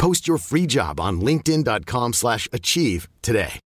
Post your free job on linkedin.com/achieve slash achieve today.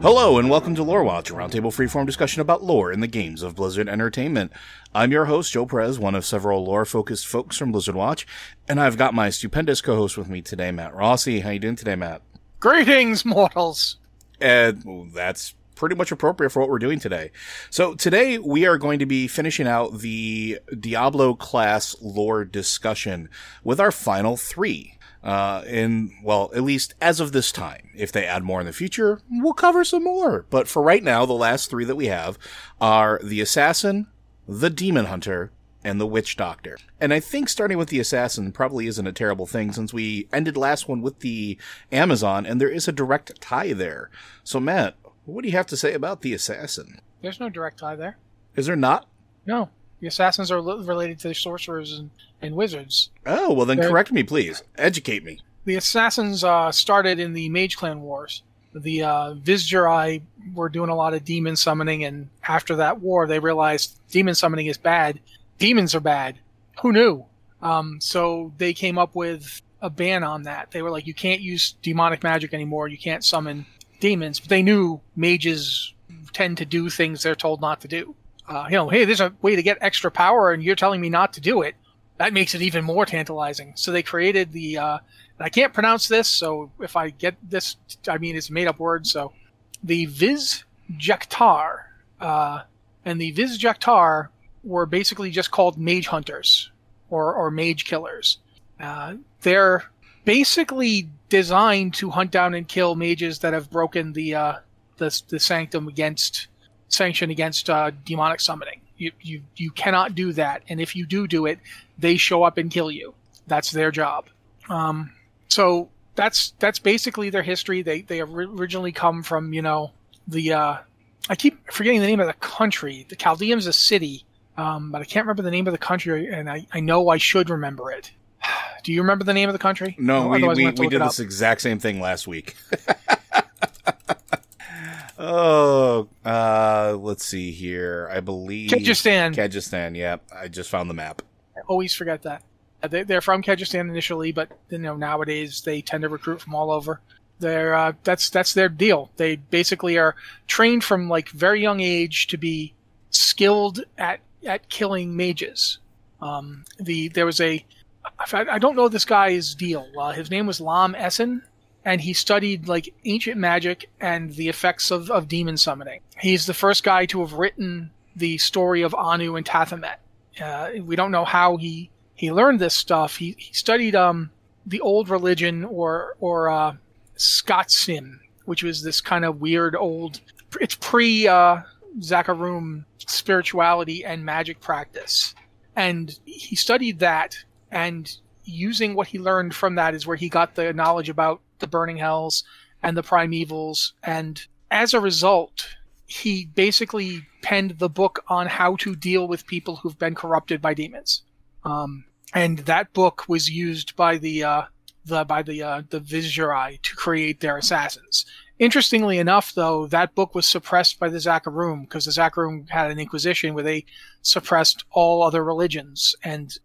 Hello and welcome to Lore Watch, a roundtable freeform discussion about lore in the games of Blizzard Entertainment. I'm your host, Joe Perez, one of several lore-focused folks from Blizzard Watch, and I've got my stupendous co-host with me today, Matt Rossi. How you doing today, Matt? Greetings, mortals. And well, that's pretty much appropriate for what we're doing today. So today we are going to be finishing out the Diablo class lore discussion with our final three. Uh, in, well, at least as of this time. If they add more in the future, we'll cover some more. But for right now, the last three that we have are the Assassin, the Demon Hunter, and the Witch Doctor. And I think starting with the Assassin probably isn't a terrible thing since we ended last one with the Amazon and there is a direct tie there. So Matt, what do you have to say about the Assassin? There's no direct tie there. Is there not? No. The assassins are li- related to the sorcerers and, and wizards. Oh, well then There- correct me please. Educate me. The assassins uh, started in the Mage Clan Wars. The uh, were doing a lot of demon summoning, and after that war, they realized demon summoning is bad. Demons are bad. Who knew? Um, so they came up with a ban on that. They were like, you can't use demonic magic anymore. You can't summon demons. But they knew mages tend to do things they're told not to do. Uh, you know, hey, there's a way to get extra power, and you're telling me not to do it. That makes it even more tantalizing. So they created the. Uh, I can't pronounce this, so if I get this, I mean it's a made-up word. So the Viz-jaq'taar, uh, and the Viz-jaq'taar were basically just called mage hunters or or mage killers. Uh, they're basically designed to hunt down and kill mages that have broken the uh, the, the sanctum against sanction against uh, demonic summoning. You, you you cannot do that, and if you do do it, they show up and kill you. That's their job. Um, so that's that's basically their history. They they originally come from you know the uh, I keep forgetting the name of the country. The Chaldean's a city, um, but I can't remember the name of the country, and I, I know I should remember it. Do you remember the name of the country? No, we, Otherwise, we, we'll have to we did this exact same thing last week. oh, uh, let's see here. I believe Kehjistan. Kehjistan. Yep, I just found the map. I always forget that. Uh, They, they're from Kehjistan initially, but you know nowadays they tend to recruit from all over. They're uh, that's that's their deal. They basically are trained from like very young age to be skilled at at killing mages. Um, the there was a I don't know this guy's deal. Uh, his name was Lam Esen, and he studied like ancient magic and the effects of, of demon summoning. He's the first guy to have written the story of Anu and Tathamet. Uh, we don't know how he he learned this stuff. He, he studied um the old religion or or uh, which was this kind of weird old. It's pre uh, Zakarum spirituality and magic practice, and he studied that. And using what he learned from that is where he got the knowledge about the burning hells and the primevals. And as a result, he basically penned the book on how to deal with people who've been corrupted by demons. Um, and that book was used by the uh, the by the uh, the Vizjerei to create their assassins. Interestingly enough, though, that book was suppressed by the Zakarum because the Zakarum had an inquisition where they suppressed all other religions, and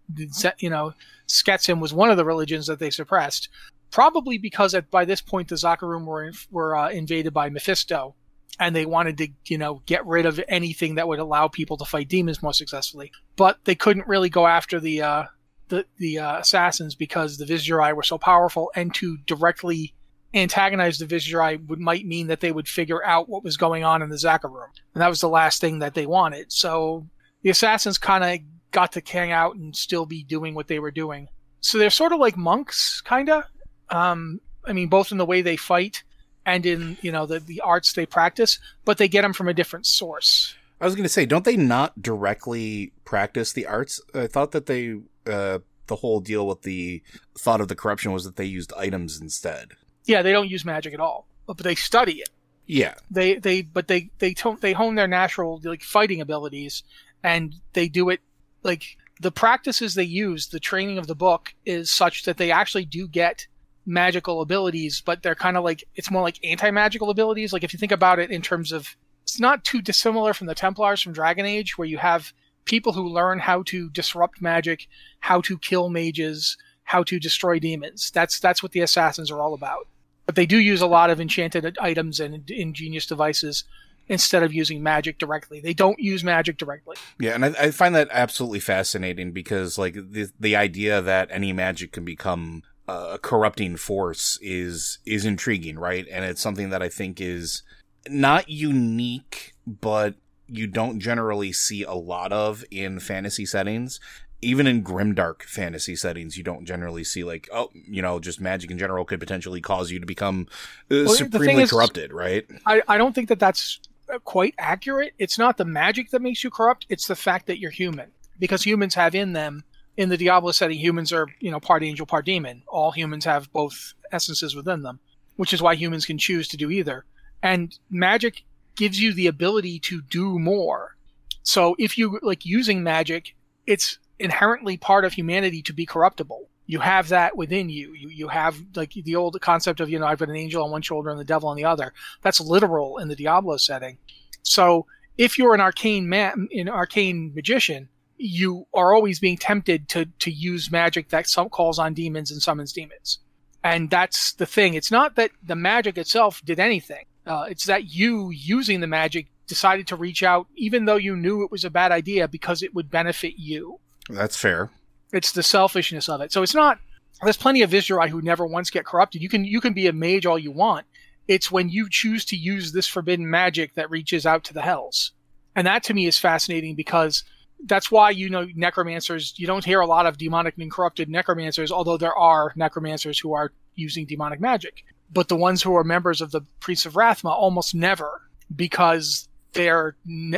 you know Skatsim was one of the religions that they suppressed. Probably because at by this point the Zakarum were were uh, invaded by Mephisto, and they wanted to, you know, get rid of anything that would allow people to fight demons more successfully. But they couldn't really go after the uh, the the uh, assassins because the Vizjerei were so powerful, and to directly antagonize the Vizjerei would might mean that they would figure out what was going on in the Zakarum, and that was the last thing that they wanted. So the assassins kind of got to hang out and still be doing what they were doing. So they're sort of like monks, kind of. Um, I mean, both in the way they fight and in you know the the arts they practice, but they get them from a different source. I was going to say, don't they not directly practice the arts? I thought that they uh, the whole deal with the thought of the corruption was that they used items instead. Yeah, they don't use magic at all, but they study it. Yeah, They they but they they they hone their natural like fighting abilities, and they do it like the practices they use. The training of the book is such that they actually do get magical abilities, but they're kind of like it's more like anti-magical abilities. Like if you think about it in terms of it's not too dissimilar from the Templars from Dragon Age, where you have people who learn how to disrupt magic, how to kill mages, how to destroy demons. That's that's what the assassins are all about. But they do use a lot of enchanted items and ingenious devices instead of using magic directly. They don't use magic directly. yeah, and I, I find that absolutely fascinating because like the the idea that any magic can become uh, a corrupting force is is intriguing, right? And it's something that I think is not unique, but you don't generally see a lot of in fantasy settings. Even in grimdark fantasy settings, you don't generally see like, oh, you know, just magic in general could potentially cause you to become uh, thing supremely is- corrupted, right? I, I don't think that that's quite accurate. It's not the magic that makes you corrupt, it's the fact that you're human. Because humans have in them, in the Diablo setting, humans are, you know, part angel, part demon. All humans have both essences within them, which is why humans can choose to do either. And magic gives you the ability to do more. So if you like using magic, it's inherently part of humanity to be corruptible. You have that within you. You you have like the old concept of you know I've got an angel on one shoulder and the devil on the other. That's literal in the Diablo setting. So if you're an arcane man, an arcane magician, you are always being tempted to to use magic that some calls on demons and summons demons. And that's the thing. It's not that the magic itself did anything. Uh, it's that you using the magic decided to reach out, even though you knew it was a bad idea, because it would benefit you. That's fair. It's the selfishness of it. So it's not. There's plenty of Vizjerei who never once get corrupted. You can you can be a mage all you want. It's when you choose to use this forbidden magic that reaches out to the hells, and that to me is fascinating because that's why you know necromancers. You don't hear a lot of demonic and corrupted necromancers, although there are necromancers who are using demonic magic. But the ones who are members of the priests of Rathma almost never, because they're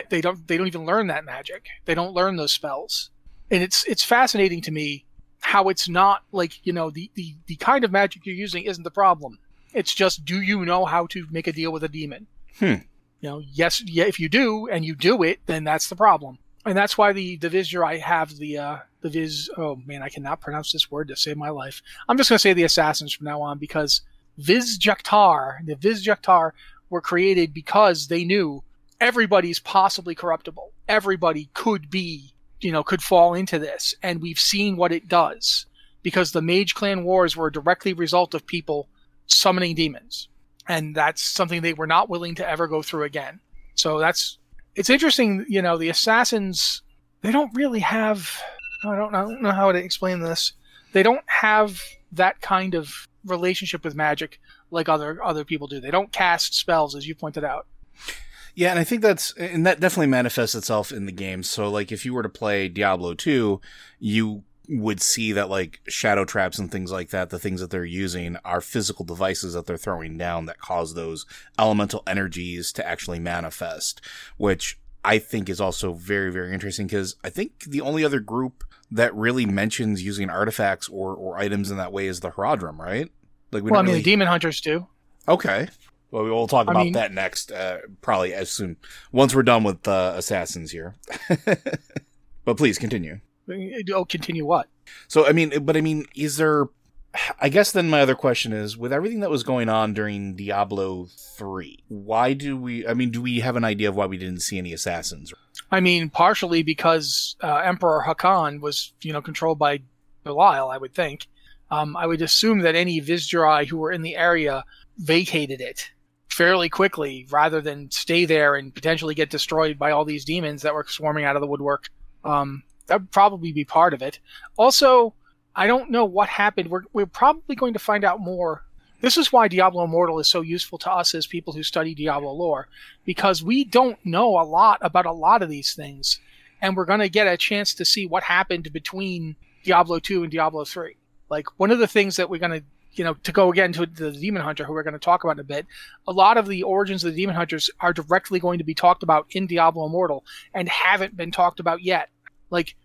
they don't they don't even learn that magic. They don't learn those spells and it's it's fascinating to me how it's not like you know the, the the kind of magic you're using isn't the problem. It's just do you know how to make a deal with a demon? Hmm. you know yes yeah if you do and you do it then that's the problem. And that's why the the Vizier I have the uh the Viz oh man I cannot pronounce this word to save my life. I'm just gonna say the assassins from now on because Viz-jaq'taar the Viz-jaq'taar were created because they knew everybody's possibly corruptible. Everybody could be you know, could fall into this. And we've seen what it does because the Mage Clan Wars were a directly result of people summoning demons. And that's something they were not willing to ever go through again. So that's, it's interesting, you know, the assassins, they don't really have, I don't, I don't know how to explain this. They don't have that kind of relationship with magic like other, other people do. They don't cast spells, as you pointed out. Yeah, and I think that's and that definitely manifests itself in the game. So like if you were to play Diablo 2, you would see that like shadow traps and things like that, the things that they're using are physical devices that they're throwing down that cause those elemental energies to actually manifest, which I think is also very, very interesting because I think the only other group that really mentions using artifacts or, or items in that way is the Horadrim, right? Like we well, I mean, really... the demon hunters do. Okay. Well, we will talk I about mean- that next, uh, probably as soon once we're done with uh, assassins here. but please continue. Oh, continue what? So, I mean, but I mean, is there? I guess then my other question is, with everything that was going on during Diablo three, why do we? I mean, do we have an idea of why we didn't see any assassins? I mean, partially because uh, Emperor Hakan was, you know, controlled by Belial, I would think. Um, I would assume that any Vizjerei who were in the area vacated it fairly quickly rather than stay there and potentially get destroyed by all these demons that were swarming out of the woodwork. Um, that would probably be part of it. Also, I don't know what happened. We're, we're probably going to find out more. This is why Diablo Immortal is so useful to us as people who study Diablo lore, because we don't know a lot about a lot of these things, and we're going to get a chance to see what happened between Diablo 2 and Diablo 3. Like, one of the things that we're going to you know, to go again to the Demon Hunter, who we're going to talk about in a bit, a lot of the origins of the Demon Hunters are directly going to be talked about in Diablo Immortal and haven't been talked about yet. Like,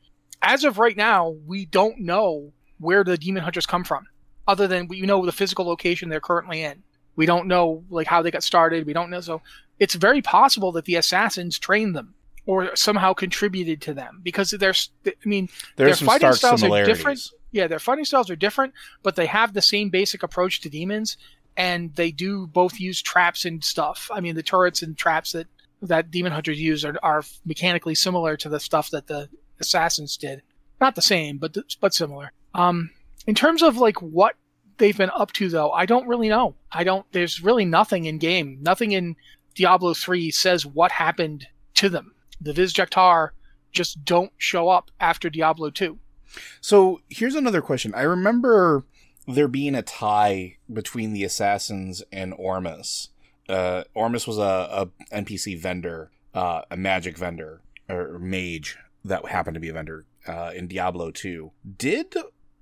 as of right now, we don't know where the Demon Hunters come from, other than we know the physical location they're currently in. We don't know like how they got started. We don't know. So it's very possible that the assassins trained them or somehow contributed to them because there's, I mean, There's their fighting styles are different. Yeah, their fighting styles are different, but they have the same basic approach to demons, and they do both use traps and stuff. I mean, the turrets and traps that that demon hunters use are, are mechanically similar to the stuff that the assassins did. Not the same, but but similar. Um, in terms of like what they've been up to, though, I don't really know. I don't. There's really nothing in game. Nothing in Diablo three says what happened to them. The Viz-jaq'taar just don't show up after Diablo two. So here's another question. I remember there being a tie between the assassins and Ormus. Uh, Ormus was a, a NPC vendor, uh, a magic vendor or mage that happened to be a vendor uh, in Diablo 2. Did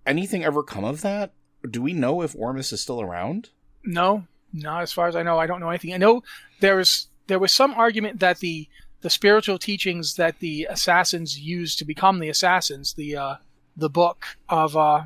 anything ever come of that? Do we know if Ormus is still around? No, not as far as I know. I don't know anything. I know there was there was some argument that the the spiritual teachings that the assassins used to become the assassins, the uh, the book of uh,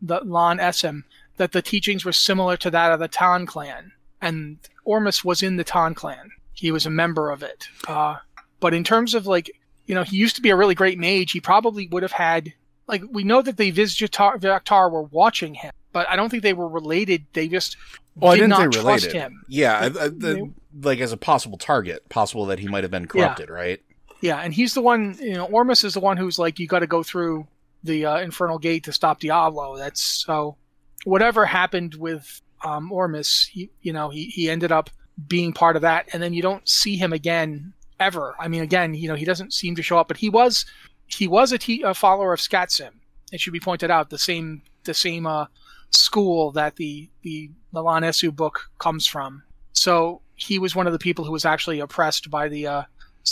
the Lam Esen, that the teachings were similar to that of the Taan clan, and Ormus was in the Taan clan. He was a member of it. Uh, but in terms of like, you know, he used to be a really great mage. He probably would have had like we know that the Viz-jaq'taar were watching him, but I don't think they were related. They just Well, I did didn't not say trust him. Yeah, I, I, the, like as a possible target, possible that he might have been corrupted, right? Yeah, and he's the one. You know, Ormus is the one who's like, you got to go through the uh, Infernal Gate to stop Diablo. That's so. Whatever happened with um, Ormus, he, you know, he he ended up being part of that, and then you don't see him again ever. I mean, again, you know, he doesn't seem to show up, but he was he was a, follower of Skatsim. It should be pointed out the same the same uh, school that the the Milan Esu book comes from. So he was one of the people who was actually oppressed by the uh,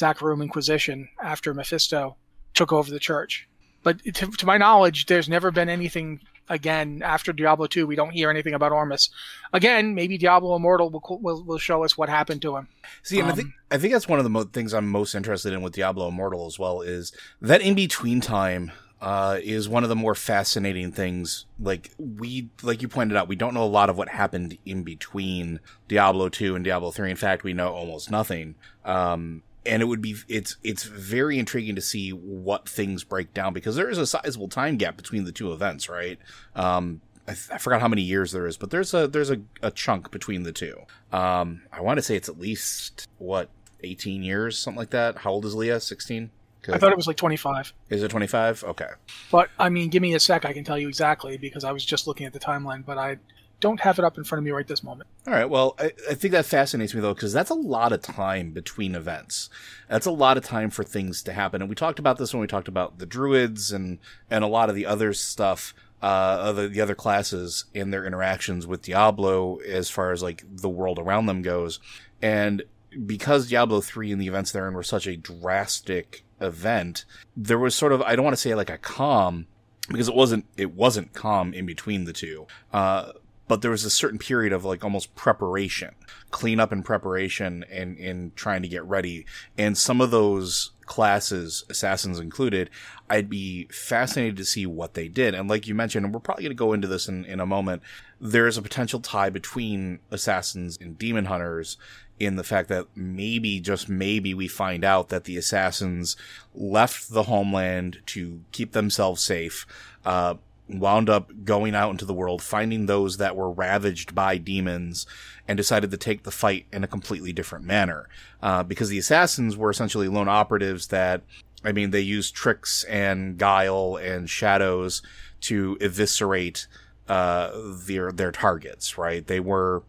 Inquisition after Mephisto took over the church. But to, to my knowledge, there's never been anything again after Diablo 2. We don't hear anything about Ormus. Again, maybe Diablo Immortal will, will, will show us what happened to him. See, and I Um, think I think that's one of the mo- things I'm most interested in with Diablo Immortal as well is that in between time uh, is one of the more fascinating things. Like we, like you pointed out, we don't know a lot of what happened in between Diablo two and Diablo three. In fact, we know almost nothing. Um, and it would be it's it's very intriguing to see what things break down because there is a sizable time gap between the two events, right? Um, I, th- I forgot how many years there is, but there's a there's a, a chunk between the two. Um, I want to say it's at least what 18 years, something like that. How old is Leah? 16. I thought it was like 25. Is it 25? Okay. But I mean, give me a sec. I can tell you exactly because I was just looking at the timeline, but I don't have it up in front of me right this moment. All right. Well, I, I think that fascinates me though, because that's a lot of time between events. That's a lot of time for things to happen. And we talked about this when we talked about the druids and and a lot of the other stuff, uh, the other classes and their interactions with Diablo as far as like the world around them goes. And because Diablo three and the events therein were such a drastic event, there was sort of I don't want to say like a calm because it wasn't it wasn't calm in between the two. Uh, but there was a certain period of like almost preparation, cleanup and preparation and, and trying to get ready. And some of those classes, assassins included, I'd be fascinated to see what they did. And like you mentioned, and we're probably going to go into this in, in a moment, there's a potential tie between assassins and demon hunters in the fact that maybe, just maybe, we find out that the assassins left the homeland to keep themselves safe, uh, wound up going out into the world, finding those that were ravaged by demons, and decided to take the fight in a completely different manner. Uh, because the assassins were essentially lone operatives that, I mean, they used tricks and guile and shadows to eviscerate uh, their their targets, right? They were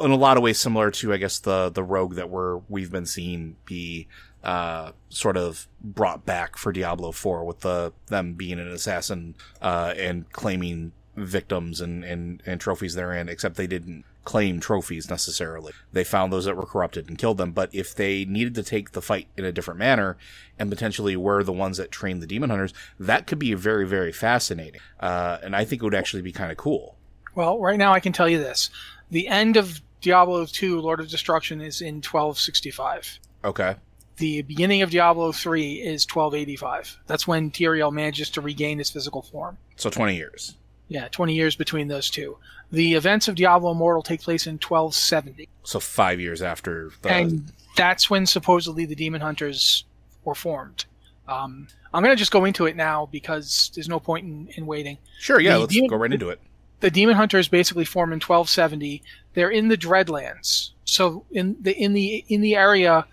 in a lot of ways similar to, I guess, the the rogue that we're we've been seeing be uh, sort of brought back for Diablo 4 with the them being an assassin uh, and claiming victims and, and, and trophies therein, except they didn't claim trophies necessarily. They found those that were corrupted and killed them. But if they needed to take the fight in a different manner and potentially were the ones that trained the demon hunters, that could be very, very fascinating. Uh, and I think it would actually be kind of cool. Well, right now I can tell you this: the end of Diablo 2: Lord of Destruction is in 1265. Okay. The beginning of Diablo 3 is 1285. That's when Tyrael manages to regain his physical form. So 20 years. Yeah, 20 years between those two. The events of Diablo Immortal take place in 1270. So five years after the. and that's when supposedly the demon hunters were formed. Um, I'm going to just go into it now because there's no point in, in waiting. sure, yeah, the let's demon- go right into it. The demon hunters basically form in 1270. They're in the Dreadlands, so in the in the in the area,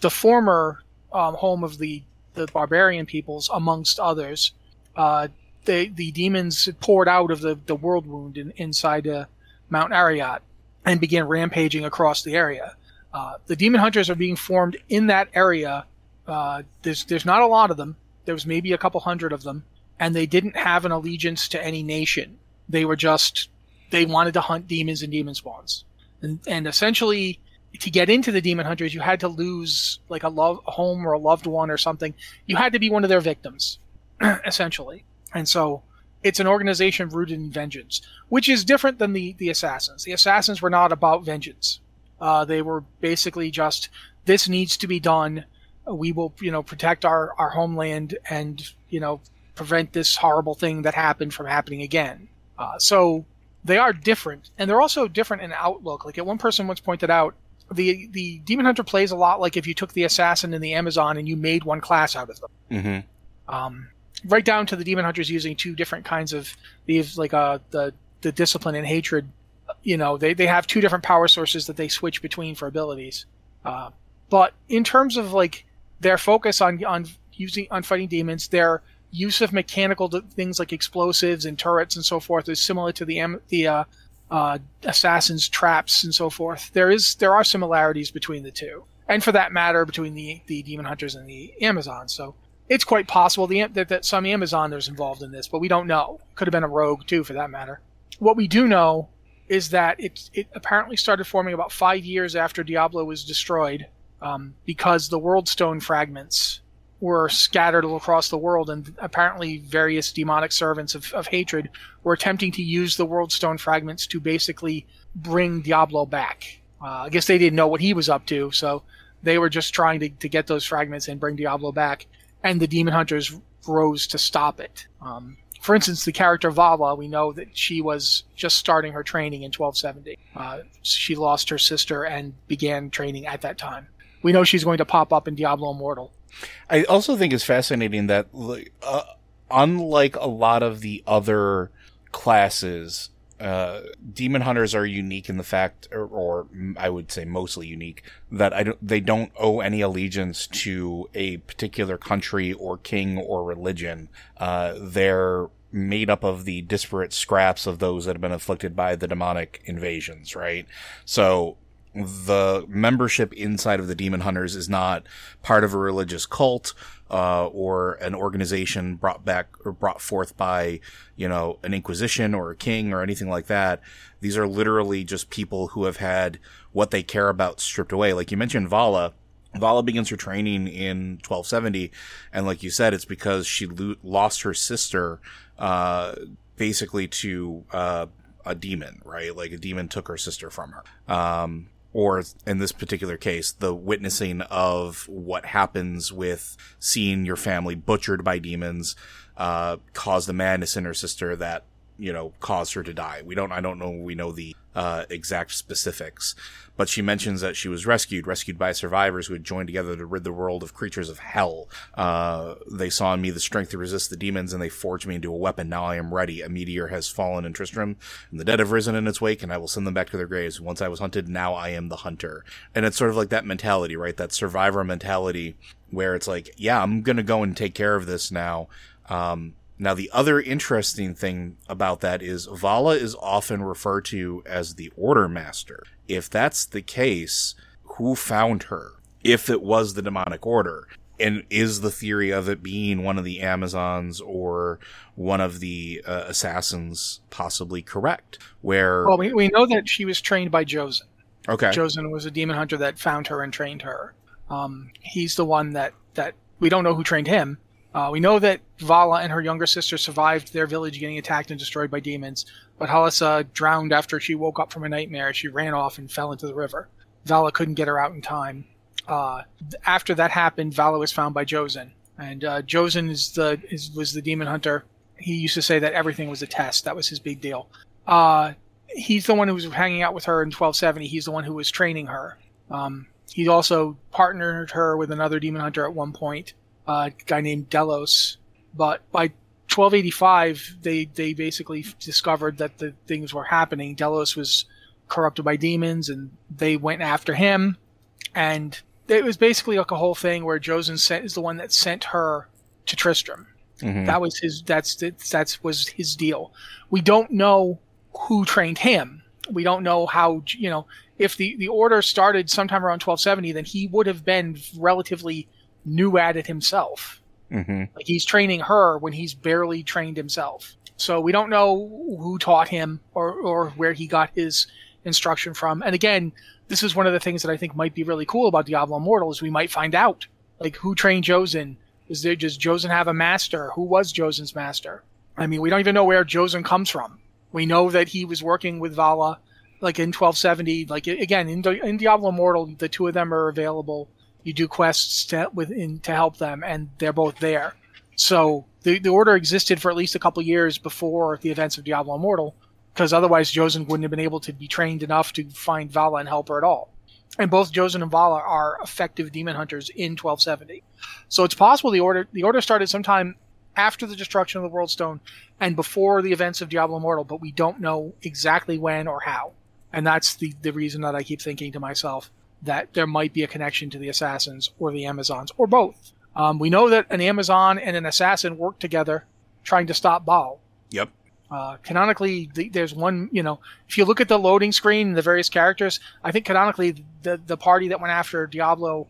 the former um, home of the the barbarian peoples, amongst others. Uh, the the demons poured out of the the world wound in, inside uh, Mount Arreat and began rampaging across the area. Uh, the demon hunters are being formed in that area. Uh, there's there's not a lot of them. There was maybe a couple hundred of them, and they didn't have an allegiance to any nation. They were just they wanted to hunt demons and demon spawns, and and essentially to get into the demon hunters, you had to lose like a love a home or a loved one or something. You had to be one of their victims, essentially. And so it's an organization rooted in vengeance, which is different than the, the assassins. The assassins were not about vengeance. Uh, they were basically just this needs to be done. We will, you know, protect our, our homeland and, you know, prevent this horrible thing that happened from happening again. Uh, so they are different, and they're also different in outlook. Like one person once pointed out, the the demon hunter plays a lot like if you took the assassin and the Amazon and you made one class out of them. Mm-hmm. Um, right down to the demon hunters using two different kinds of these, like uh, the the discipline and hatred. You know, they they have two different power sources that they switch between for abilities. Uh, but in terms of like their focus on on using on fighting demons, their use of mechanical things like explosives and turrets and so forth is similar to the the uh, uh, assassins' traps and so forth. There is there are similarities between the two, and for that matter, between the the demon hunters and the Amazons. So it's quite possible the, that, that some Amazoners involved in this, but we don't know. Could have been a rogue too, for that matter. What we do know is that it it apparently started forming about five years after Diablo was destroyed, um, because the World Stone fragments were scattered all across the world, and apparently various demonic servants of, of hatred were attempting to use the World Stone fragments to basically bring Diablo back. Uh, I guess they didn't know what he was up to, so they were just trying to, to get those fragments and bring Diablo back. And the demon hunters rose to stop it. Um, for instance, the character Vala, we know that she was just starting her training in 1270. Uh, she lost her sister and began training at that time. We know she's going to pop up in Diablo Immortal. I also think it's fascinating that, uh, unlike a lot of the other classes, uh, demon hunters are unique in the fact, or, or I would say mostly unique, that I don't, they don't owe any allegiance to a particular country or king or religion. Uh, they're made up of the disparate scraps of those that have been afflicted by the demonic invasions, right? So the membership inside of the demon hunters is not part of a religious cult uh, or an organization brought back or brought forth by you know an inquisition or a king or anything like that these are literally just people who have had what they care about stripped away like you mentioned vala Vala begins her training in 1270, and like you said, it's because she lo- lost her sister, uh, basically to, uh, a demon, right? Like a demon took her sister from her. Um, or in this particular case, the witnessing of what happens with seeing your family butchered by demons, uh, caused a madness in her sister that, you know, caused her to die. We don't, I don't know, we know the, uh, exact specifics, but she mentions that she was rescued, rescued by survivors who had joined together to rid the world of creatures of hell. Uh, they saw in me the strength to resist the demons and they forged me into a weapon. Now I am ready. A meteor has fallen in Tristram and the dead have risen in its wake and I will send them back to their graves. Once I was hunted, now I am the hunter. And it's sort of like that mentality, right? That survivor mentality where it's like, yeah, I'm to go and take care of this now. Um, Now, the other interesting thing about that is Vala is often referred to as the Order Master. If that's the case, who found her? If it was the demonic order, and is the theory of it being one of the Amazons or one of the uh, assassins possibly correct? Where well, we, we know that she was trained by Josen. okay, Josen was a demon hunter that found her and trained her. Um, he's the one that that we don't know who trained him. Uh, we know that Vala and her younger sister survived their village getting attacked and destroyed by demons, but Halissa drowned after she woke up from a nightmare. She ran off and fell into the river. Vala couldn't get her out in time. Uh, after that happened, Vala was found by Josen, and uh, Josen is the is, was the demon hunter. He used to say that everything was a test. That was his big deal. Uh, he's the one who was hanging out with her in 1270. He's the one who was training her. Um, he also partnered her with another demon hunter at one point, uh, a guy named Delios. But by 1285, they they basically discovered that the things were happening. Delios was corrupted by demons, and they went after him. And it was basically like a whole thing where Josen sent, is the one that sent her to Tristram. Mhm. That was his. That's that's was his deal. We don't know who trained him. We don't know how. You know, if the the order started sometime around 1270, then he would have been relatively new at it himself. hmm Like he's training her when he's barely trained himself. So we don't know who taught him or or where he got his instruction from. And again, this is one of the things that I think might be really cool about Diablo Immortal is we might find out like who trained Josen. Is there does Josen have a master? Who was Josen's master? I mean, we don't even know where Josen comes from. We know that he was working with Vala, like in 1270. Like again, in, in Diablo Immortal, the two of them are available. You do quests to, with, in, to help them, and they're both there. So the the order existed for at least a couple years before the events of Diablo Immortal, because otherwise Josen wouldn't have been able to be trained enough to find Vala and help her at all. And both Josen and Vala are effective demon hunters in 1270. So it's possible the order the order started sometime after the destruction of the World Stone and before the events of Diablo Immortal, but we don't know exactly when or how. And that's the, the reason that I keep thinking to myself that there might be a connection to the Assassins or the Amazons or both. Um, we know that an Amazon and an assassin work together trying to stop Baal. Yep. Uh, canonically, the, there's one, you know, if you look at the loading screen and the various characters, I think canonically the, the party that went after Diablo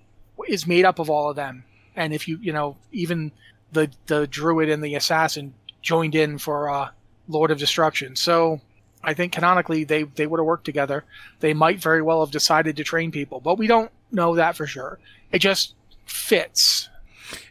is made up of all of them. And if you, you know, even the, the druid and the assassin joined in for uh, Lord of Destruction. So I think canonically they, they would have worked together. They might very well have decided to train people, but we don't know that for sure. It just fits.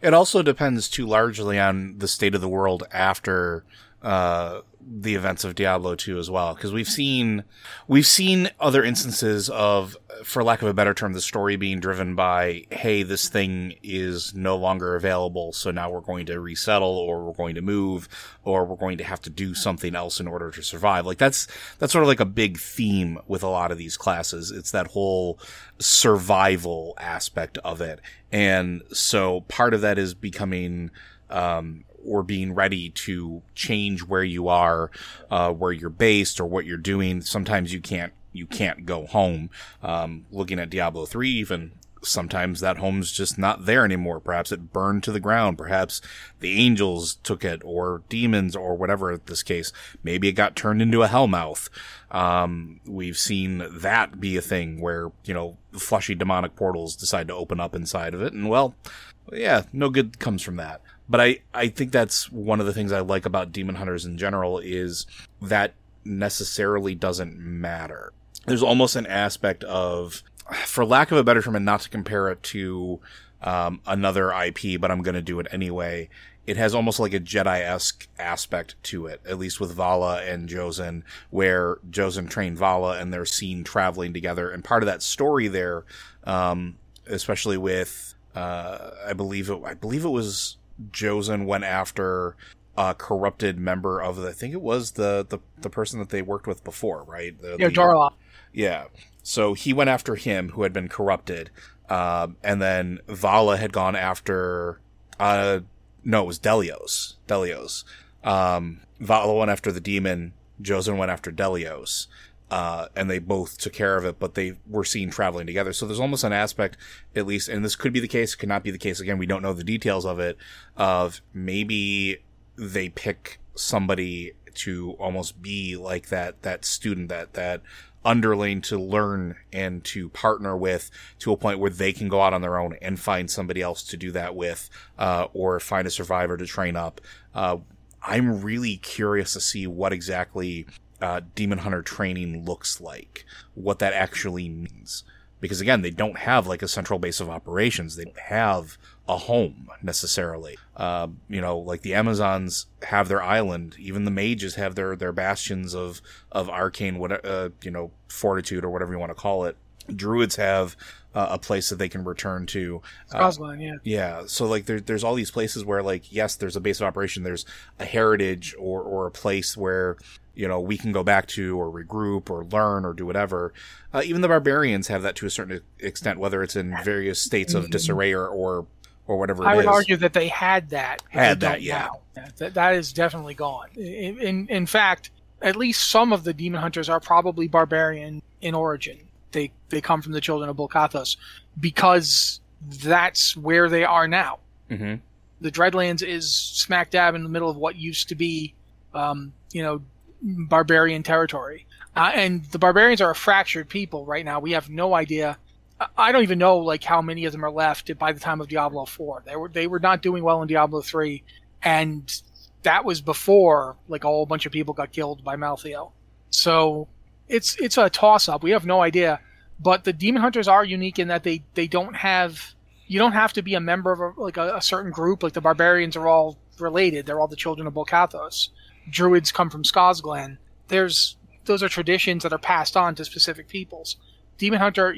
It also depends too largely on the state of the world after uh, the events of Diablo 2 as well, because we've seen we've seen other instances of, for lack of a better term, the story being driven by, hey, this thing is no longer available, so now we're going to resettle, or we're going to move, or we're going to have to do something else in order to survive. Like that's that's sort of like a big theme with a lot of these classes. It's that whole survival aspect of it, and so part of that is becoming um, or being ready to change where you are, uh, where you're based or what you're doing. Sometimes you can't, you can't go home. Um, looking at Diablo 3 even, sometimes that home's just not there anymore. Perhaps it burned to the ground. Perhaps the angels took it or demons or whatever this case. Maybe it got turned into a hellmouth. Um, we've seen that be a thing where, you know, fleshy demonic portals decide to open up inside of it. And well, yeah, no good comes from that. But I, I think that's one of the things I like about Demon Hunters in general is that necessarily doesn't matter. There's almost an aspect of, for lack of a better term, and not to compare it to um, another IP, but I'm going to do it anyway. It has almost like a Jedi-esque aspect to it, at least with Vala and Josen, where Josen trained Vala and they're seen traveling together. And part of that story there, um, especially with, uh, I believe it, I believe it was Josen went after a corrupted member of the, I think it was the, the, the person that they worked with before, right? The, Yeah, the- Darla. yeah. So he went after him who had been corrupted. Um, and then Vala had gone after, uh, no, it was Delios. Delios. Um, Vala went after the demon. Josen went after Delios. Uh, and they both took care of it, but they were seen traveling together. So there's almost an aspect, at least, and this could be the case, could not be the case. Again, we don't know the details of it, of maybe they pick somebody to almost be like that that student that that underling to learn and to partner with to a point where they can go out on their own and find somebody else to do that with, uh, or find a survivor to train up. Uh, I'm really curious to see what exactly uh, Demon Hunter training looks like, what that actually means. Because again, they don't have like a central base of operations. They don't have a home necessarily. Uh, you know, like the Amazons have their island. Even the mages have their their bastions of of arcane, what uh, you know, fortitude or whatever you want to call it. Druids have uh, a place that they can return to. Uh, yeah. Yeah. So like there, there's all these places where like yes, there's a base of operation. There's a heritage or or a place where you know we can go back to or regroup or learn or do whatever. Uh, even the barbarians have that to a certain extent, whether it's in various states of disarray or or, or whatever. I would is. argue that they had that. Had that, yeah. now. That, that is definitely gone. In, in in fact, at least some of the demon hunters are probably barbarian in origin. They they come from the children of Bul-Kathos because that's where they are now. hmm the Dreadlands is smack dab in the middle of what used to be, um, you know, barbarian territory. Uh, and the barbarians are a fractured people right now. We have no idea. I- don't even know like how many of them are left by the time of Diablo 4. They were they were not doing well in Diablo 3, and that was before like a whole bunch of people got killed by Malthael. So it's it's a toss up. We have no idea. But the demon hunters are unique in that they they don't have you don't have to be a member of a, like a, a certain group. Like the barbarians are all related; they're all the children of Bul-Kathos. Druids come from Scosglen. There's those are traditions that are passed on to specific peoples. Demon Hunter,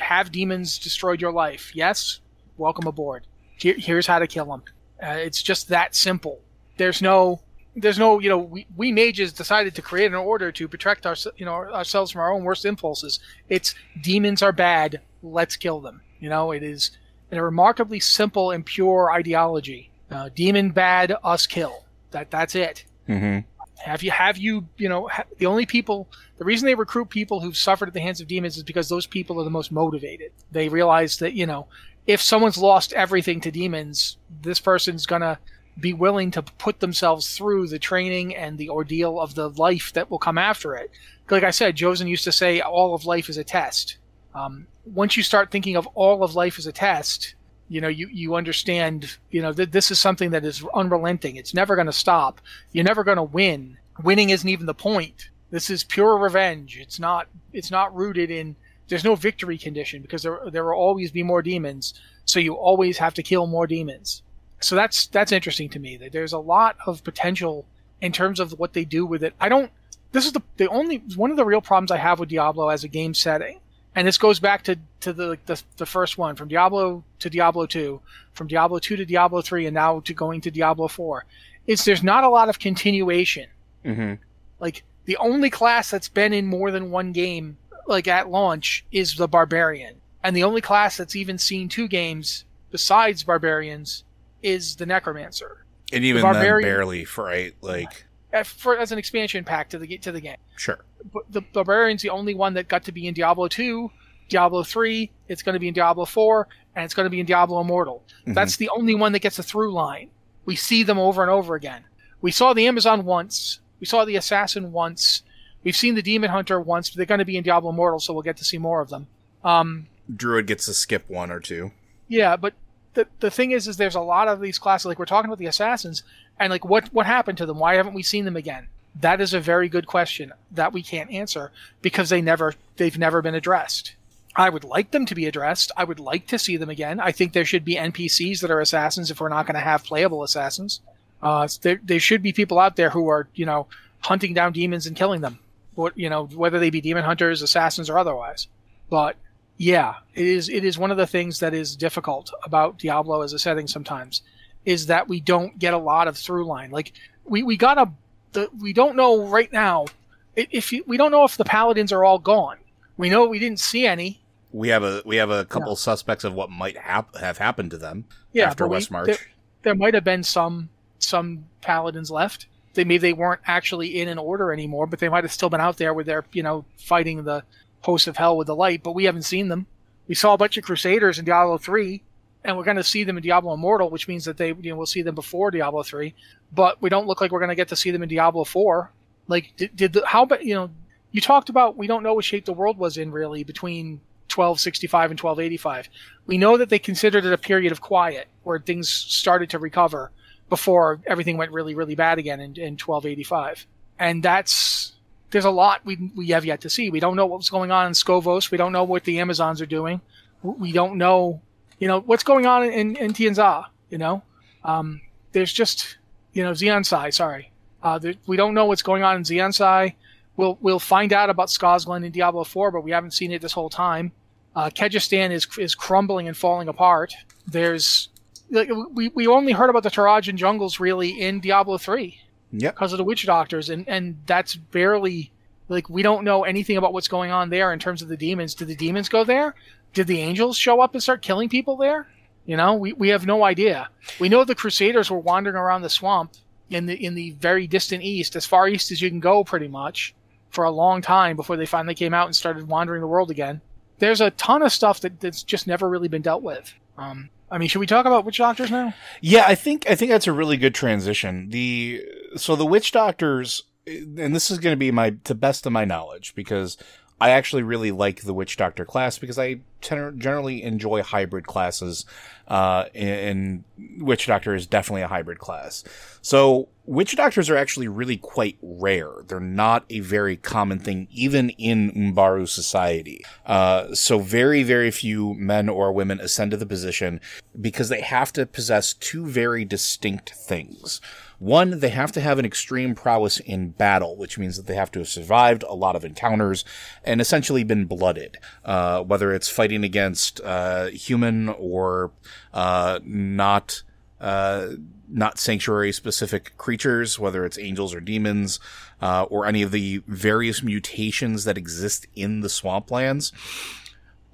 have demons destroyed your life? Yes. Welcome aboard. Here, here's how to kill them. Uh, it's just that simple. There's no, there's no, you know, we, we mages decided to create an order to protect our, you know, ourselves from our own worst impulses. It's demons are bad. Let's kill them. You know, it is a remarkably simple and pure ideology. Uh, demon bad, us kill. That that's it. hmm Have you have you you know ha- the only people the reason they recruit people who've suffered at the hands of demons is because those people are the most motivated. They realize that you know if someone's lost everything to demons, this person's gonna be willing to put themselves through the training and the ordeal of the life that will come after it. Like I said, Josen used to say all of life is a test. Um, once you start thinking of all of life as a test, you know, you, you understand, you know, that this is something that is unrelenting. It's never going to stop. You're never going to win. Winning isn't even the point. This is pure revenge. It's not, it's not rooted in, there's no victory condition because there, there will always be more demons. So you always have to kill more demons. So that's, that's interesting to me that there's a lot of potential in terms of what they do with it. I don't, this is the, the only, one of the real problems I have with Diablo as a game setting and this goes back to to the, the the first one from Diablo to Diablo 2, from Diablo 2 to Diablo 3 and now to going to Diablo 4. Is there's not a lot of continuation. hmm Like the only class that's been in more than one game like at launch is the barbarian. And the only class that's even seen two games besides barbarians is the necromancer. And even barbarian- then, barely for right, like For, as an expansion pack to the to the game. sure. but the barbarian's the only one that got to be in Diablo 2, Diablo 3, it's going to be in Diablo 4, and it's going to be in Diablo Immortal. That's the only one that gets a through line. We see them over and over again. We saw the Amazon once, we saw the Assassin once, we've seen the Demon Hunter once, but they're going to be in Diablo Immortal, so we'll get to see more of them. Um, Druid gets to skip one or two. yeah, but the the thing is, is there's a lot of these classes. Like we're talking about the assassins, and like what what happened to them? Why haven't we seen them again? That is a very good question that we can't answer because they never they've never been addressed. I would like them to be addressed. I would like to see them again. I think there should be NPCs that are assassins if we're not going to have playable assassins. Uh, there, there should be people out there who are, you know, hunting down demons and killing them. What, you know, whether they be demon hunters, assassins, or otherwise. But yeah, it is. It is one of the things that is difficult about Diablo as a setting. Sometimes is that we don't get a lot of through line. Like we we got a the, we don't know right now if you, we don't know if the paladins are all gone. We know we didn't see any. We have a we have a couple suspects of what might hap- have happened to them Yeah, after but we- Westmarch. There, there might have been some some paladins left. They maybe they weren't actually in an order anymore, but they might have still been out there with their you know fighting the hosts of hell with the light. But we haven't seen them. We saw a bunch of crusaders in Diablo three. and we're going to see them in Diablo Immortal, which means that they you know we'll see them before Diablo three, but we don't look like we're going to get to see them in Diablo four. Like did, did the how about you know you talked about we don't know what shape the world was in really between 1265 and 1285. We know that they considered it a period of quiet where things started to recover before everything went really really bad again in, in 1285, and that's there's a lot we we have yet to see. We don't know what's going on in Skovos. We don't know what the Amazons are doing. We don't know you know what's going on in in Tianxia. You know, um, there's just you know Xiansai. Sorry, uh, there, we don't know what's going on in Xiansai. We'll we'll find out about Scosglen in Diablo 4, but we haven't seen it this whole time. Uh, is is crumbling and falling apart. There's like, we we only heard about the Torajan jungles really in Diablo 3. Yep. Because of the witch doctors, and and that's barely like we don't know anything about what's going on there in terms of the demons. Did the demons go there? did the angels show up and start killing people there? You know, we, we have no idea. We know the Crusaders were wandering around the swamp in the in the very distant east, as far east as you can go, pretty much, for a long time before they finally came out and started wandering the world again. There's a ton of stuff that, that's just never really been dealt with. Um, I mean, should we talk about witch doctors now? Yeah, I think I think that's a really good transition. The so the witch doctors, and this is going to be my to best of my knowledge because I actually really like the Witch Doctor class because I generally enjoy hybrid classes, uh, and Witch Doctor is definitely a hybrid class. So Witch Doctors are actually really quite rare. They're not a very common thing, even in Umbaru society. Uh, so very, very few men or women ascend to the position because they have to possess two very distinct things. One, they have to have an extreme prowess in battle, which means that they have to have survived a lot of encounters and essentially been blooded, uh, whether it's fighting against uh, human or uh, not uh, not sanctuary specific creatures, whether it's angels or demons, uh, or any of the various mutations that exist in the swamplands.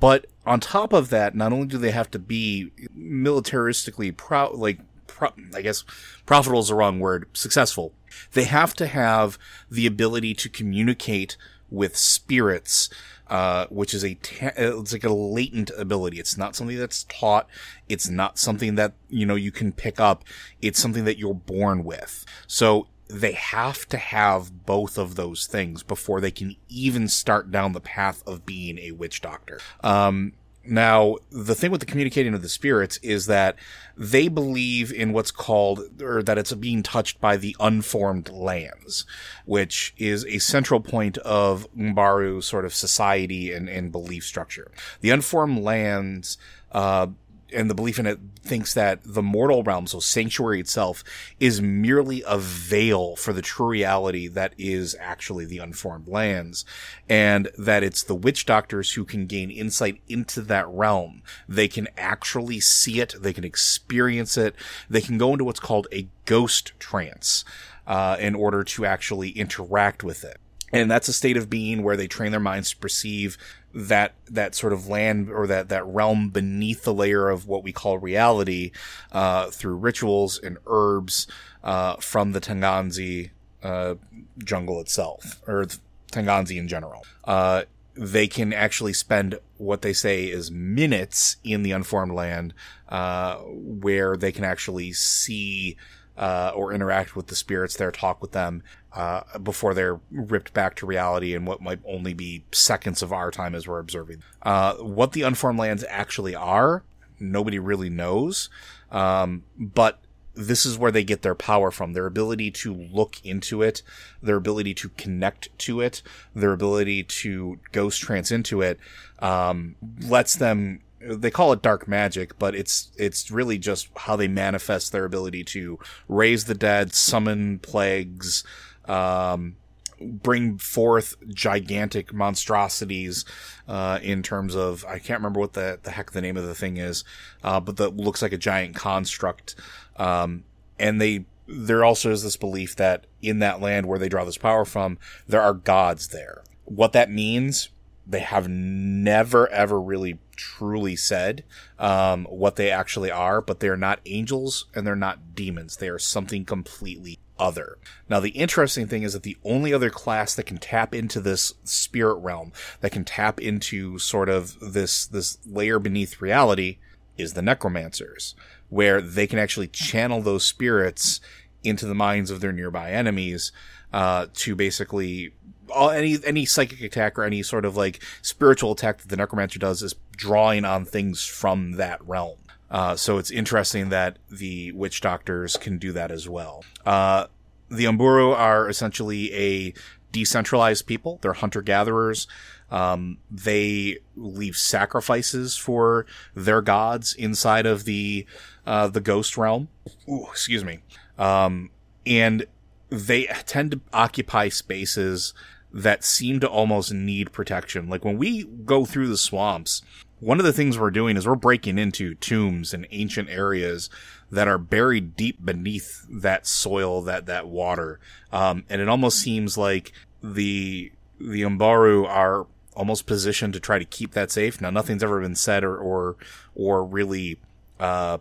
But on top of that, not only do they have to be militaristically proud, like pro- I guess profitable is the wrong word, successful. They have to have the ability to communicate with spirits, uh, which is a ta- it's like a latent ability. It's not something that's taught. It's not something that you know you can pick up. It's something that you're born with. So they have to have both of those things before they can even start down the path of being a witch doctor. Um, now, the thing with the communicating of the spirits is that they believe in what's called, or that it's being touched by the unformed lands, which is a central point of Umbaru sort of society and, and belief structure. The unformed lands, uh, and the belief in it thinks that the mortal realm, so sanctuary itself, is merely a veil for the true reality that is actually the unformed lands, and that it's the witch doctors who can gain insight into that realm. They can actually see it, they can experience it, they can go into what's called a ghost trance, uh, in order to actually interact with it. And that's a state of being where they train their minds to perceive that that sort of land or that that realm beneath the layer of what we call reality uh, through rituals and herbs uh, from the Teganze uh, jungle itself or Teganze in general. Uh, they can actually spend what they say is minutes in the unformed land, uh, where they can actually see uh, or interact with the spirits there, talk with them, uh, before they're ripped back to reality in what might only be seconds of our time as we're observing. Uh, what the unformed lands actually are, nobody really knows. Um, but this is where they get their power from their ability to look into it, their ability to connect to it, their ability to ghost trance into it, um, lets them they call it dark magic, but it's it's really just how they manifest their ability to raise the dead, summon plagues, um, bring forth gigantic monstrosities uh, in terms of I can't remember what the the heck the name of the thing is, uh, but that looks like a giant construct. Um, and they there also is this belief that in that land where they draw this power from, there are gods there. What that means, they have never ever really truly said um, what they actually are, but they're not angels and they're not demons. They are something completely other. Now, the interesting thing is that the only other class that can tap into this spirit realm, that can tap into sort of this, this layer beneath reality is the necromancers, where they can actually channel those spirits into the minds of their nearby enemies uh, to basically all, any any psychic attack or any sort of like spiritual attack that the necromancer does is drawing on things from that realm. Uh, so it's interesting that the witch doctors can do that as well. Uh, the Umbaru are essentially a decentralized people. They're hunter gatherers. Um, they leave sacrifices for their gods inside of the uh, the ghost realm. Ooh, excuse me. Um, and they tend to occupy spaces that seem to almost need protection. Like when we go through the swamps, one of the things we're doing is we're breaking into tombs and ancient areas that are buried deep beneath that soil, that that water, um, and it almost seems like the the Umbaru are almost positioned to try to keep that safe. Now, nothing's ever been said or or, or really uh,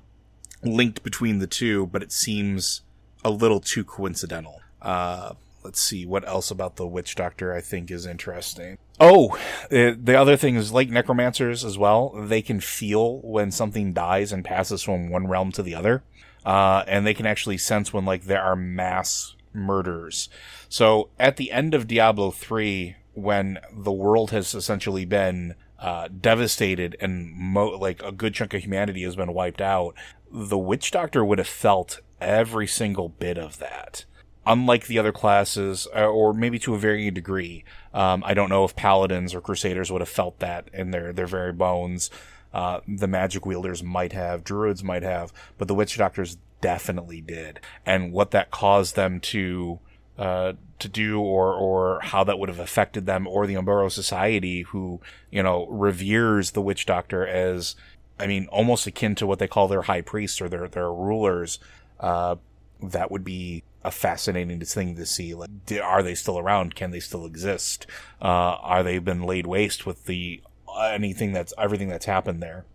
linked between the two, but it seems a little too coincidental. Uh, let's see what else about the witch doctor I think is interesting. Oh, the other thing is like necromancers as well. They can feel when something dies and passes from one realm to the other. Uh, and they can actually sense when like there are mass murders. So at the end of Diablo 3, when the world has essentially been uh, devastated and mo- like a good chunk of humanity has been wiped out, the witch doctor would have felt every single bit of that unlike the other classes, uh, or maybe to a varying degree. Um, I don't know if paladins or crusaders would have felt that in their, their very bones. Uh, the magic wielders might have, druids might have, but the witch doctors definitely did. And what that caused them to, uh, to do or, or how that would have affected them or the Umbaru society who, you know, reveres the witch doctor as, I mean, almost akin to what they call their high priests or their, their rulers. Uh, that would be a fascinating thing to see. Like, are they still around? Can they still exist? Uh, are they been laid waste with the anything that's everything that's happened there?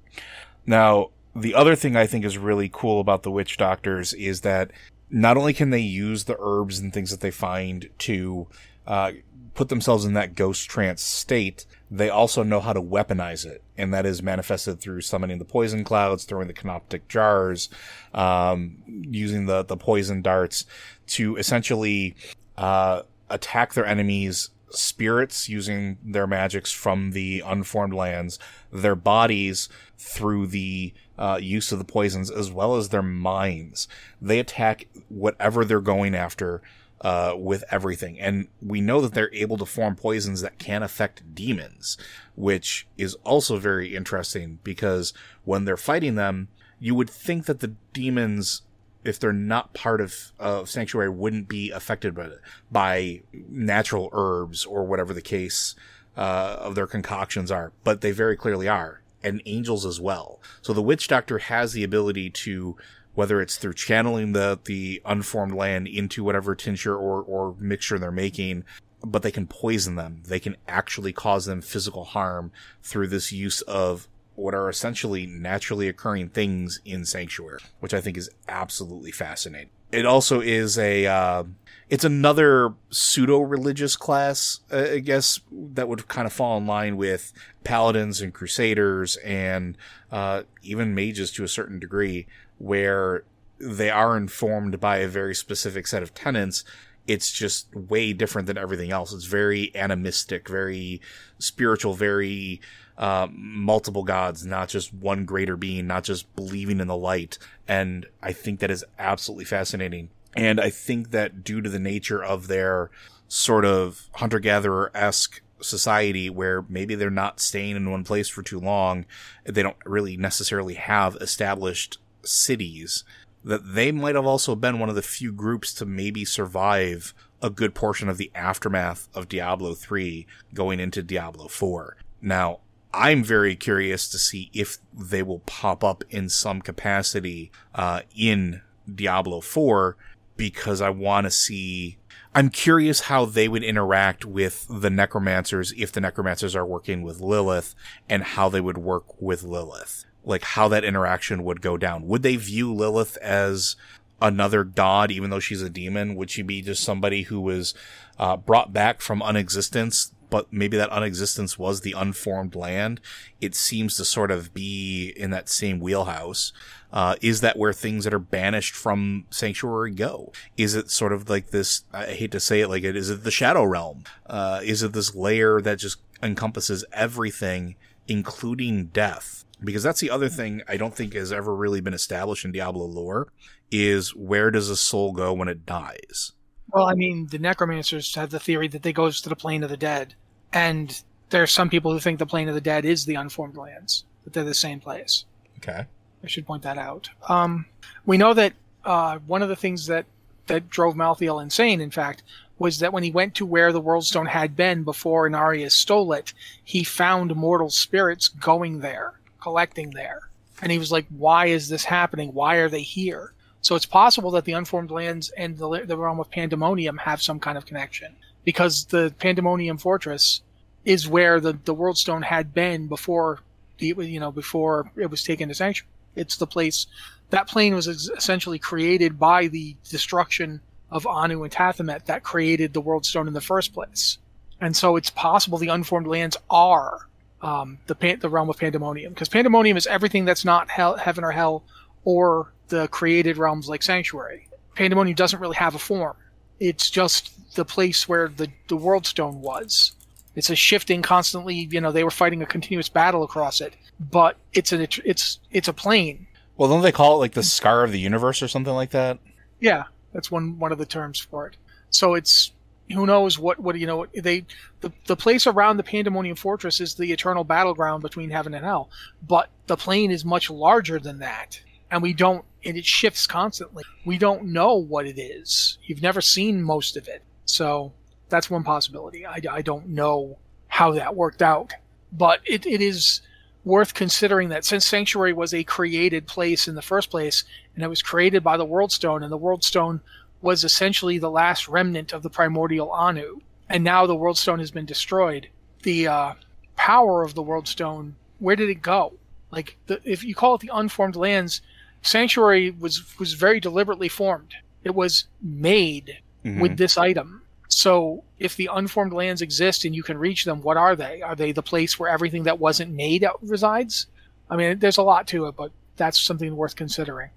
Now, the other thing I think is really cool about the witch doctors is that not only can they use the herbs and things that they find to uh, put themselves in that ghost trance state, they also know how to weaponize it. And that is manifested through summoning the poison clouds, throwing the canoptic jars, um, using the, the poison darts to essentially, uh, attack their enemies spirits using their magics from the unformed lands, their bodies through the uh, use of the poisons, as well as their minds. They attack whatever they're going after uh, with everything. And we know that they're able to form poisons that can affect demons, which is also very interesting because when they're fighting them, you would think that the demons, if they're not part of uh, Sanctuary, wouldn't be affected by, by natural herbs or whatever the case uh, of their concoctions are, but they very clearly are. And angels as well. So the witch doctor has the ability to whether it's through channeling the the unformed land into whatever tincture or or mixture they're making but they can poison them. They can actually cause them physical harm through this use of what are essentially naturally occurring things in sanctuary which i think is absolutely fascinating. It also is a uh, it's another pseudo religious class, uh, I guess, that would kind of fall in line with paladins and crusaders and uh, even mages to a certain degree, where they are informed by a very specific set of tenets. It's just way different than everything else. It's very animistic, very spiritual, very uh, multiple gods, not just one greater being, not just believing in the light. And I think that is absolutely fascinating. And I think that due to the nature of their sort of hunter gatherer esque society where maybe they're not staying in one place for too long, they don't really necessarily have established cities that they might have also been one of the few groups to maybe survive a good portion of the aftermath of Diablo 3 going into Diablo 4. Now, I'm very curious to see if they will pop up in some capacity uh, in Diablo 4 because I want to see. I'm curious how they would interact with the necromancers if the necromancers are working with Lilith and how they would work with Lilith like how that interaction would go down. Would they view Lilith as another god, even though she's a demon? Would she be just somebody who was uh, brought back from unexistence but maybe that unexistence was the unformed land. It seems to sort of be in that same wheelhouse. Uh, is that where things that are banished from sanctuary go? Is it sort of like this? I hate to say it like it. Is it the shadow realm? Uh, is it this layer that just encompasses everything, including death? Because that's the other thing I don't think has ever really been established in Diablo lore is where does a soul go when it dies? Well, I mean, the necromancers have the theory that they goes to the plane of the dead, and there are some people who think the plane of the dead is the unformed lands, that they're the same place. Okay. I should point that out. Um, we know that uh, one of the things that that drove Malthael insane, in fact, was that when he went to where the Worldstone had been before Inarius stole it, he found mortal spirits going there, collecting there. And he was like, why is this happening? Why are they here? So it's possible that the Unformed Lands and the, the realm of Pandemonium have some kind of connection. Because the Pandemonium Fortress is where the, the Worldstone had been before the, you know, before it was taken to Sanctuary. It's the place that plane was essentially created by the destruction of Anu and Tathamet that created the World Stone in the first place. And so it's possible the unformed lands are um, the pan- the realm of Pandemonium because Pandemonium is everything that's not hell, heaven or hell or the created realms like Sanctuary. Pandemonium doesn't really have a form. It's just the place where the the World Stone was. It's a shifting constantly. You know, they were fighting a continuous battle across it, but it's an it's it's a plane. Well, don't they call it like the scar of the universe or something like that? Yeah, that's one one of the terms for it. So it's who knows what what you know they the the place around the Pandemonium Fortress is the eternal battleground between heaven and hell, but the plane is much larger than that, and we don't and it shifts constantly. We don't know what it is. You've never seen most of it, so that's one possibility. I, I don't know how that worked out, but it, it is worth considering that since Sanctuary was a created place in the first place, and it was created by the World Stone, and the World Stone was essentially the last remnant of the primordial Anu, and now the World Stone has been destroyed. The uh, power of the World Stone, where did it go? Like, the, if you call it the unformed lands, Sanctuary was was very deliberately formed. It was made mm-hmm. with this item. So if the unformed lands exist and you can reach them, what are they? Are they the place where everything that wasn't made resides? I mean, there's a lot to it, but that's something worth considering.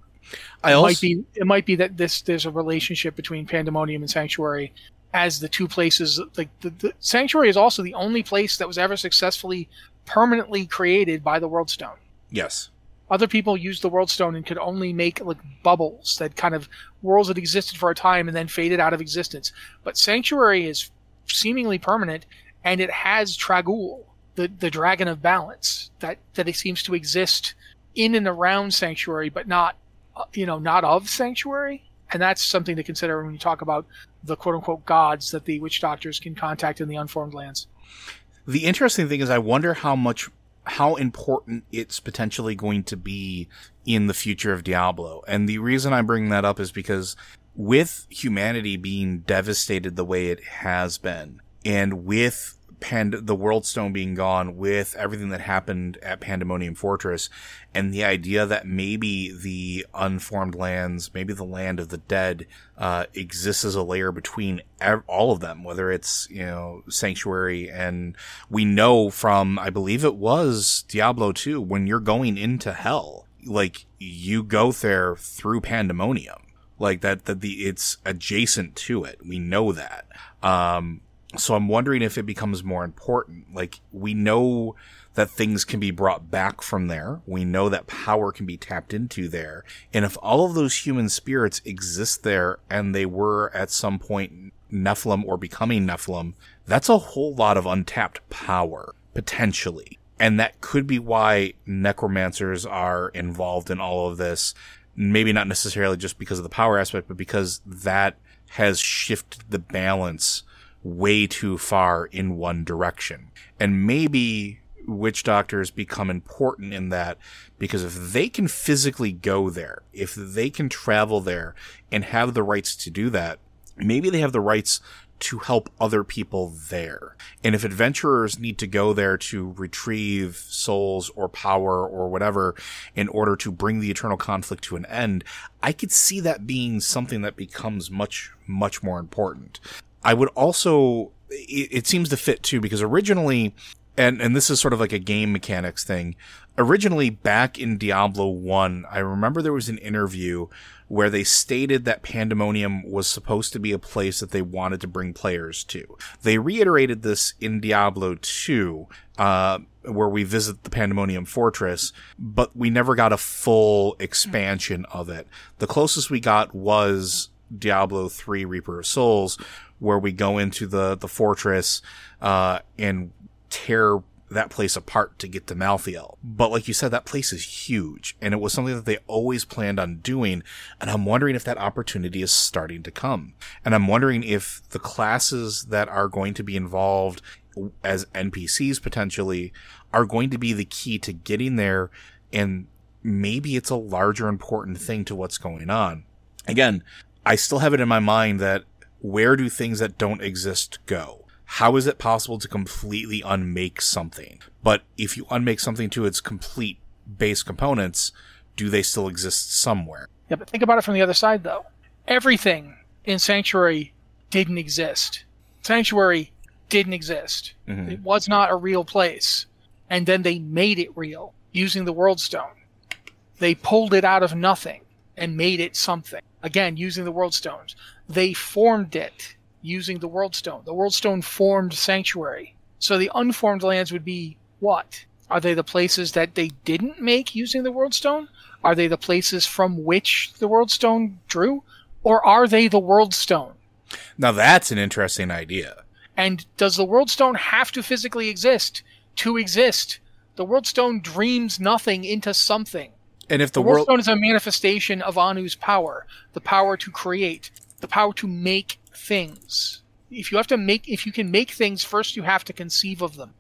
I it also, might be it might be that this there's a relationship between Pandemonium and Sanctuary as the two places. Like the, the Sanctuary is also the only place that was ever successfully permanently created by the World Stone. Yes. Other people used the World Stone and could only make like bubbles that kind of worlds that existed for a time and then faded out of existence. But Sanctuary is seemingly permanent, and it has Trag'Oul, the the Dragon of Balance, that that it seems to exist in and around Sanctuary, but not uh, you know not of Sanctuary. And that's something to consider when you talk about the quote unquote gods that the witch doctors can contact in the unformed lands. The interesting thing is, I wonder how much how important it's potentially going to be in the future of Diablo. And the reason I bring that up is because with humanity being devastated the way it has been, and with Pand- the World Stone being gone, with everything that happened at Pandemonium Fortress, and the idea that maybe the unformed lands, maybe the land of the dead, uh, exists as a layer between ev- all of them, whether it's, you know, Sanctuary and we know from, I believe it was Diablo 2, when you're going into hell, like, you go there through Pandemonium. Like that, that the, it's adjacent to it. We know that. Um, so I'm wondering if it becomes more important. Like we know that things can be brought back from there. We know that power can be tapped into there. And if all of those human spirits exist there and they were at some point Nephilim or becoming Nephilim, that's a whole lot of untapped power, potentially. And that could be why necromancers are involved in all of this. Maybe not necessarily just because of the power aspect, but because that has shifted the balance way too far in one direction. And maybe witch doctors become important in that because if they can physically go there, if they can travel there and have the rights to do that, maybe they have the rights to help other people there. And if adventurers need to go there to retrieve souls or power or whatever in order to bring the eternal conflict to an end, I could see that being something that becomes much, much more important. I would also, it, it seems to fit too, because originally, and, and this is sort of like a game mechanics thing. Originally, back in Diablo 1, I remember there was an interview where they stated that Pandemonium was supposed to be a place that they wanted to bring players to. They reiterated this in Diablo 2, uh, where we visit the Pandemonium Fortress, but we never got a full expansion of it. The closest we got was Diablo 3 Reaper of Souls, where we go into the, the fortress, uh, and tear that place apart to get to Malthael. But like you said, that place is huge and it was something that they always planned on doing. And I'm wondering if that opportunity is starting to come. And I'm wondering if the classes that are going to be involved as NPCs potentially are going to be the key to getting there. And maybe it's a larger important thing to what's going on. Again, I still have it in my mind that where do things that don't exist go? how is it possible to completely unmake something? But if you unmake something to its complete base components, do they still exist somewhere? Yeah, but think about it from the other side, though. Everything in Sanctuary didn't exist. Sanctuary didn't exist. Mm-hmm. It was not a real place. And then they made it real using the World Stone. They pulled it out of nothing and made it something. Again, using the World Stones. They formed it using the World Stone. The World Stone formed Sanctuary. So the unformed lands would be what? Are they the places that they didn't make using the World Stone? Are they the places from which the World Stone drew? Or are they the World Stone? Now that's an interesting idea. And does the World Stone have to physically exist to exist? The World Stone dreams nothing into something. And if the, the World Stone is a manifestation of Anu's power, the power to create, the power to make things. If you have to make, if you can make things, first you have to conceive of them.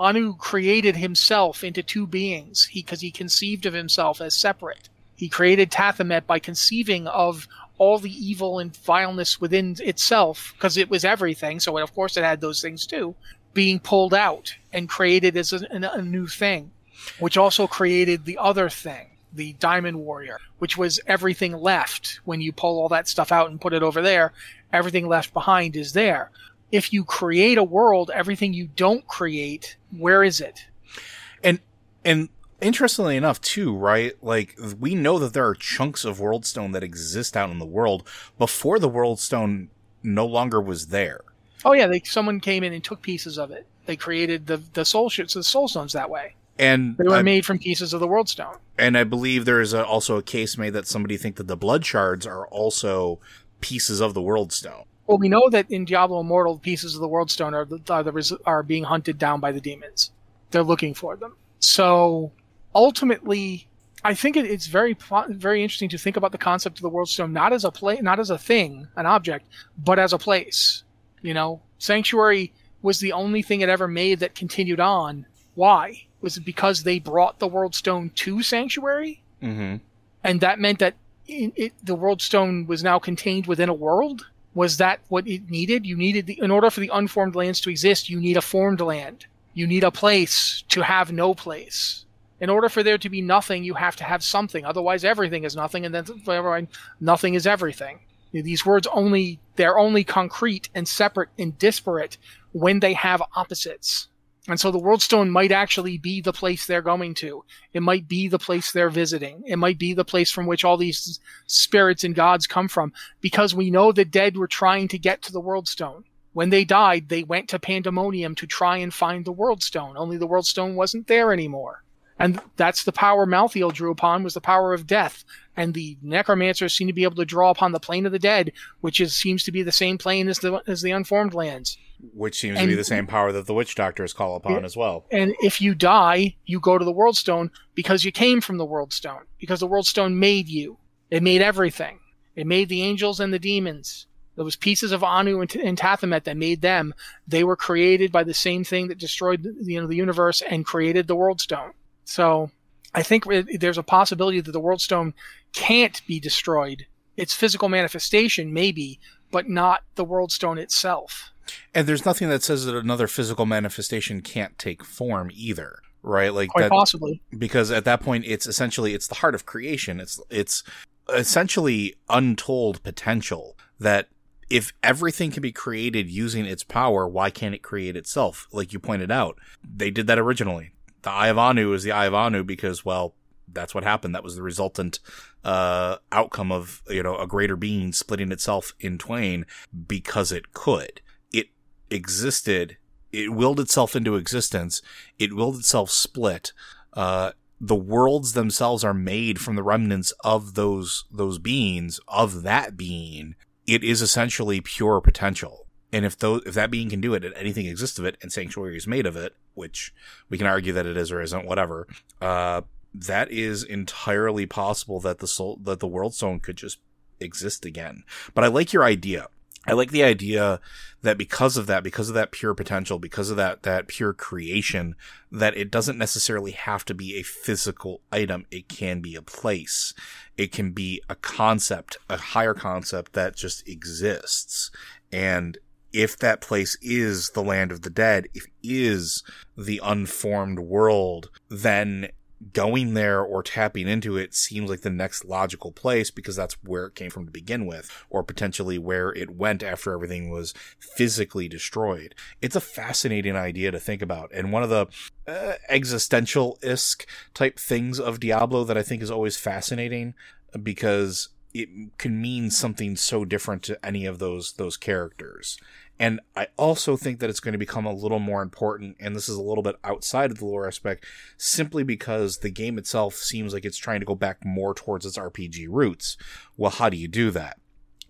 Anu created himself into two beings because he, he conceived of himself as separate. He created Tathamet by conceiving of all the evil and vileness within itself because it was everything. So of course it had those things too, being pulled out and created as a, a new thing, which also created the other thing the Diamond Warrior, which was everything left when you pull all that stuff out and put it over there. Everything left behind is there. If you create a world, everything you don't create, where is it? And and interestingly enough, too, right? Like we know that there are chunks of Worldstone that exist out in the world before the Worldstone no longer was there. Oh yeah, they, someone came in and took pieces of it. They created the the soul the soul stones that way. And they were I, made from pieces of the world stone. And I believe there is a, also a case made that somebody think that the blood shards are also pieces of the world stone. Well, we know that in Diablo Immortal, pieces of the world stone are are, the, are being hunted down by the demons. They're looking for them. So ultimately, I think it, it's very very interesting to think about the concept of the world stone not as a play, not as a thing, an object, but as a place. You know, Sanctuary was the only thing it ever made that continued on. Why? Was it because they brought the World Stone to Sanctuary? Mm-hmm. And that meant that it, it, the World Stone was now contained within a world? Was that what it needed? You needed, the, in order for the unformed lands to exist, you need a formed land. You need a place to have no place. In order for there to be nothing, you have to have something. Otherwise, everything is nothing, and then nothing is everything. These words only, they're only concrete and separate and disparate when they have opposites. And so the World Stone might actually be the place they're going to. It might be the place they're visiting. It might be the place from which all these spirits and gods come from. Because we know the dead were trying to get to the World Stone. When they died, they went to Pandemonium to try and find the World Stone. Only the World Stone wasn't there anymore. And that's the power Malthael drew upon was the power of death. And the necromancers seem to be able to draw upon the plane of the dead, which is seems to be the same plane as the as the unformed lands. Which seems and, to be the same power that the witch doctors call upon as well. And if you die, you go to the world stone because you came from the world stone. Because the world stone made you. It made everything. It made the angels and the demons. Those pieces of Anu and, and Tathamet that made them, they were created by the same thing that destroyed the, you know, the universe and created the world stone. So I think there's a possibility that the World Stone can't be destroyed. Its physical manifestation, maybe, but not the World Stone itself. And there's nothing that says that another physical manifestation can't take form either, right? Like Quite that, possibly, because at that point, it's essentially it's the heart of creation. It's it's essentially untold potential that if everything can be created using its power, why can't it create itself? Like you pointed out, they did that originally. The Eye of Anu is the Eye of Anu because, well, that's what happened. That was the resultant uh, outcome of you know a greater being splitting itself in twain because it could. Existed. It willed itself into existence. It willed itself split. Uh, the worlds themselves are made from the remnants of those those beings of that being it is essentially pure potential. And if those, if that being can do it and anything exists of it and sanctuary is made of it, which we can argue that it is or isn't, whatever, uh, that is entirely possible that the soul, that the world stone could just exist again. But I like your idea. I like the idea that because of that, because of that pure potential, because of that, that pure creation, that it doesn't necessarily have to be a physical item. It can be a place. It can be a concept, a higher concept that just exists. And if that place is the land of the dead, if is the unformed world, then going there or tapping into it seems like the next logical place because that's where it came from to begin with, or potentially where it went after everything was physically destroyed. It's a fascinating idea to think about, and one of the uh, existential isk type things of Diablo that I think is always fascinating because it can mean something so different to any of those those characters. And I also think that it's going to become a little more important, and this is a little bit outside of the lore aspect, simply because the game itself seems like it's trying to go back more towards its RPG roots. Well, how do you do that?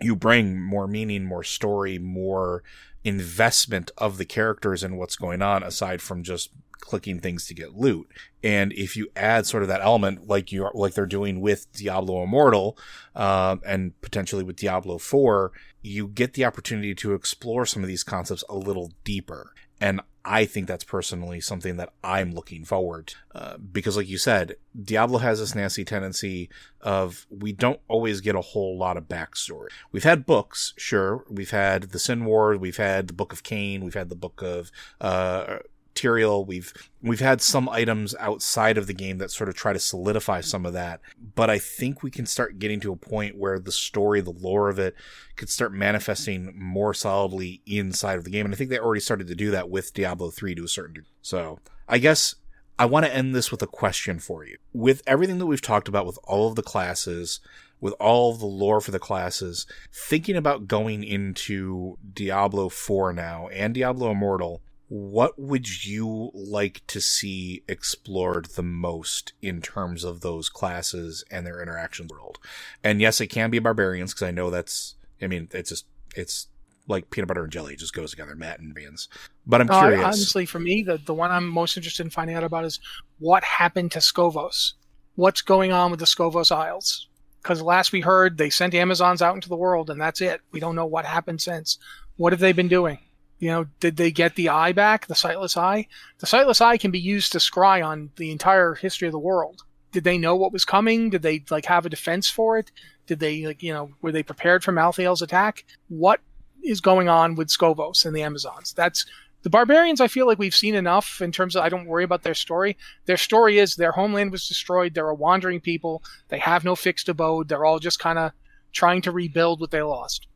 You bring more meaning, more story, more investment of the characters and what's going on aside from just clicking things to get loot. And if you add sort of that element, like you are, like they're doing with Diablo Immortal, um, and potentially with Diablo 4, you get the opportunity to explore some of these concepts a little deeper. And I think that's personally something that I'm looking forward uh, because, like you said, Diablo has this nasty tendency of we don't always get a whole lot of backstory. We've had books, sure. We've had the Sin Wars, we've had the Book of Cain, we've had the Book of uh, material. We've we've had some items outside of the game that sort of try to solidify some of that, but I think we can start getting to a point where the story, the lore of it, could start manifesting more solidly inside of the game. And I think they already started to do that with Diablo 3 to a certain degree. So I guess I want to end this with a question for you. With everything that we've talked about with all of the classes, with all of the lore for the classes, thinking about going into Diablo 4 now and Diablo Immortal, what would you like to see explored the most in terms of those classes and their interactions world? And yes, it can be barbarians because I know that's. I mean, it's just it's like peanut butter and jelly it just goes together, Matt and Beans. But I'm curious. Uh, honestly, for me, the the one I'm most interested in finding out about is what happened to Skovos. What's going on with the Skovos Isles? Because last we heard, they sent Amazons out into the world, and that's it. We don't know what happened since. What have they been doing? You know, did they get the eye back, the sightless eye? The sightless eye can be used to scry on the entire history of the world. Did they know what was coming? Did they like have a defense for it? Did they like you know were they prepared for Malthael's attack? What is going on with Skovos and the Amazons? That's the barbarians. I feel like we've seen enough in terms of I don't worry about their story. Their story is their homeland was destroyed. They're a wandering people. They have no fixed abode. They're all just kind of trying to rebuild what they lost.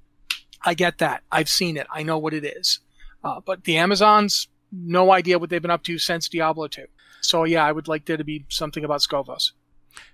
I get that. I've seen it. I know what it is. Uh, but the Amazons, no idea what they've been up to since Diablo 2. So yeah, I would like there to be something about Skovos.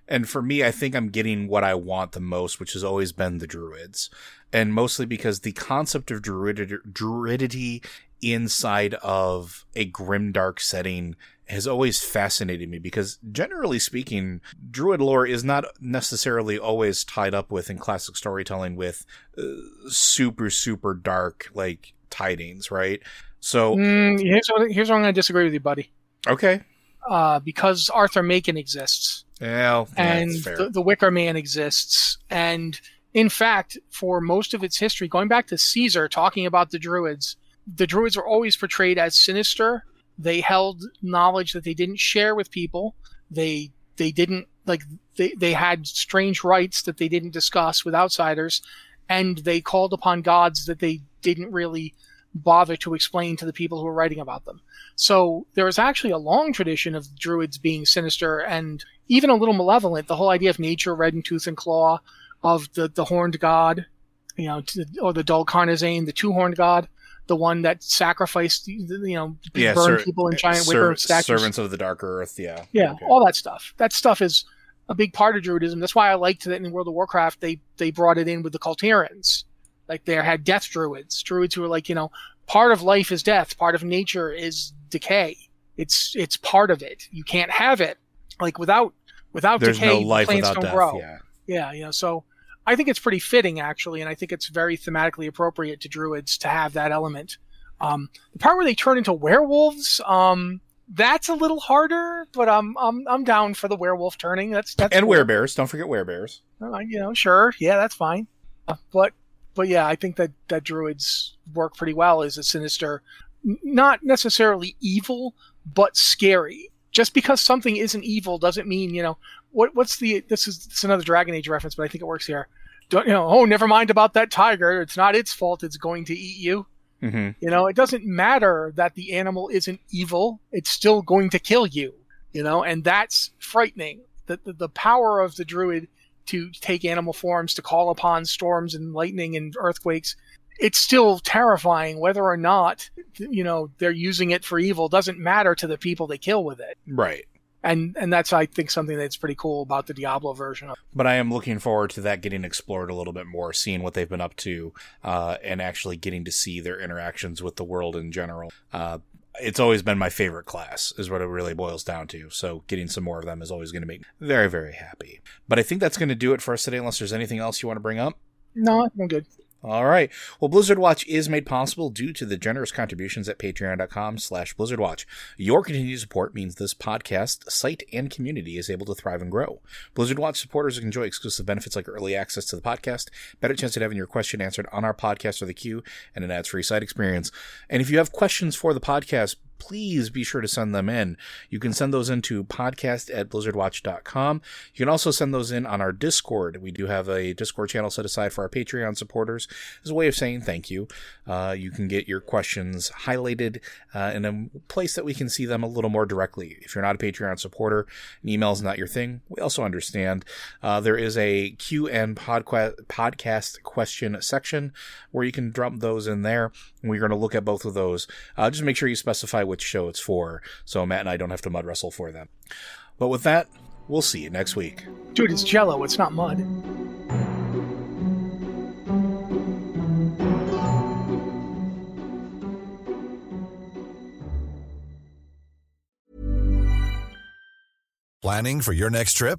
And for me, I think I'm getting what I want the most, which has always been the Druids. And mostly because the concept of druidity, druidity inside of a grimdark setting has always fascinated me because generally speaking, druid lore is not necessarily always tied up with in classic storytelling with uh, super, super dark, like tidings, right? So mm, here's what, here's what I'm going to disagree with you, buddy. Okay. Uh, because Arthur Machen exists. Yeah, and the, the, Wicker Man exists, and in fact, for most of its history, going back to Caesar talking about the Druids, the Druids were always portrayed as sinister. They held knowledge that they didn't share with people. They they didn't like they, they had strange rites that they didn't discuss with outsiders, and they called upon gods that they didn't really bother to explain to the people who were writing about them. So there is actually a long tradition of druids being sinister and even a little malevolent. The whole idea of nature, red in tooth and claw, of the, the horned god, you know, or the Dol Carnazane, the two horned god, the one that sacrificed, you know, Yeah, burned ser- people in giant ser- wicker statues. servants of the dark earth. Yeah, Yeah, Okay. all that stuff. That stuff is a big part of Druidism. That's why I liked that in World of Warcraft they they brought it in with the Culterans. Like they had death druids, druids who are like you know part of life is death, part of nature is decay. It's it's part of it. You can't have it. Like without without There's decay, no life plants without don't death. grow. Yeah. Yeah, you know, so I think it's pretty fitting actually, and I think it's very thematically appropriate to druids to have that element. Um, the part where they turn into werewolves, um, that's a little harder, but I'm I'm I'm down for the werewolf turning. That's that's and cool. werebears. Don't forget werebears. Uh, you know, sure, yeah, that's fine. Uh, but but yeah, I think that that druids work pretty well as a sinister, not necessarily evil, but scary. Just because something isn't evil doesn't mean you know what. What's the this is it's another Dragon Age reference, but I think it works here. Don't you know? Oh, never mind about that tiger. It's not its fault. It's going to eat you. Hmm You know, it doesn't matter that the animal isn't evil, it's still going to kill you. You know, and that's frightening. The, the, the power of the druid to take animal forms, to call upon storms and lightning and earthquakes, it's still terrifying whether or not, you know, they're using it for evil doesn't matter to the people they kill with it. Right. And and that's I think something that's pretty cool about the Diablo version But I am looking forward to that getting explored a little bit more, seeing what they've been up to, uh, and actually getting to see their interactions with the world in general. Uh, it's always been my favorite class, is what it really boils down to. So getting some more of them is always going to make me very, very happy. But I think that's going to do it for us today, unless there's anything else you want to bring up. No, I'm good. All right. Well, Blizzard Watch is made possible due to the generous contributions at patreon.com slash blizzardwatch. Your continued support means this podcast, site, and community is able to thrive and grow. Blizzard Watch supporters enjoy exclusive benefits like early access to the podcast, better chance at having your question answered on our podcast or the queue, and an ads-free site experience. And if you have questions for the podcast, please be sure to send them in. You can send those into podcast at blizzardwatch.com. You can also send those in on our Discord. We do have a Discord channel set aside for our Patreon supporters as a way of saying thank you. Uh, you can get your questions highlighted uh, in a place that we can see them a little more directly. If you're not a Patreon supporter, an email is not your thing. We also understand. Uh, there is a Q and podca- podcast question section where you can drop those in there. We're going to look at both of those. Uh, just make sure you specify which show it's for, so Matt and I don't have to mud wrestle for them. But with that, we'll see you next week. Dude, it's jello, it's not mud. Planning for your next trip?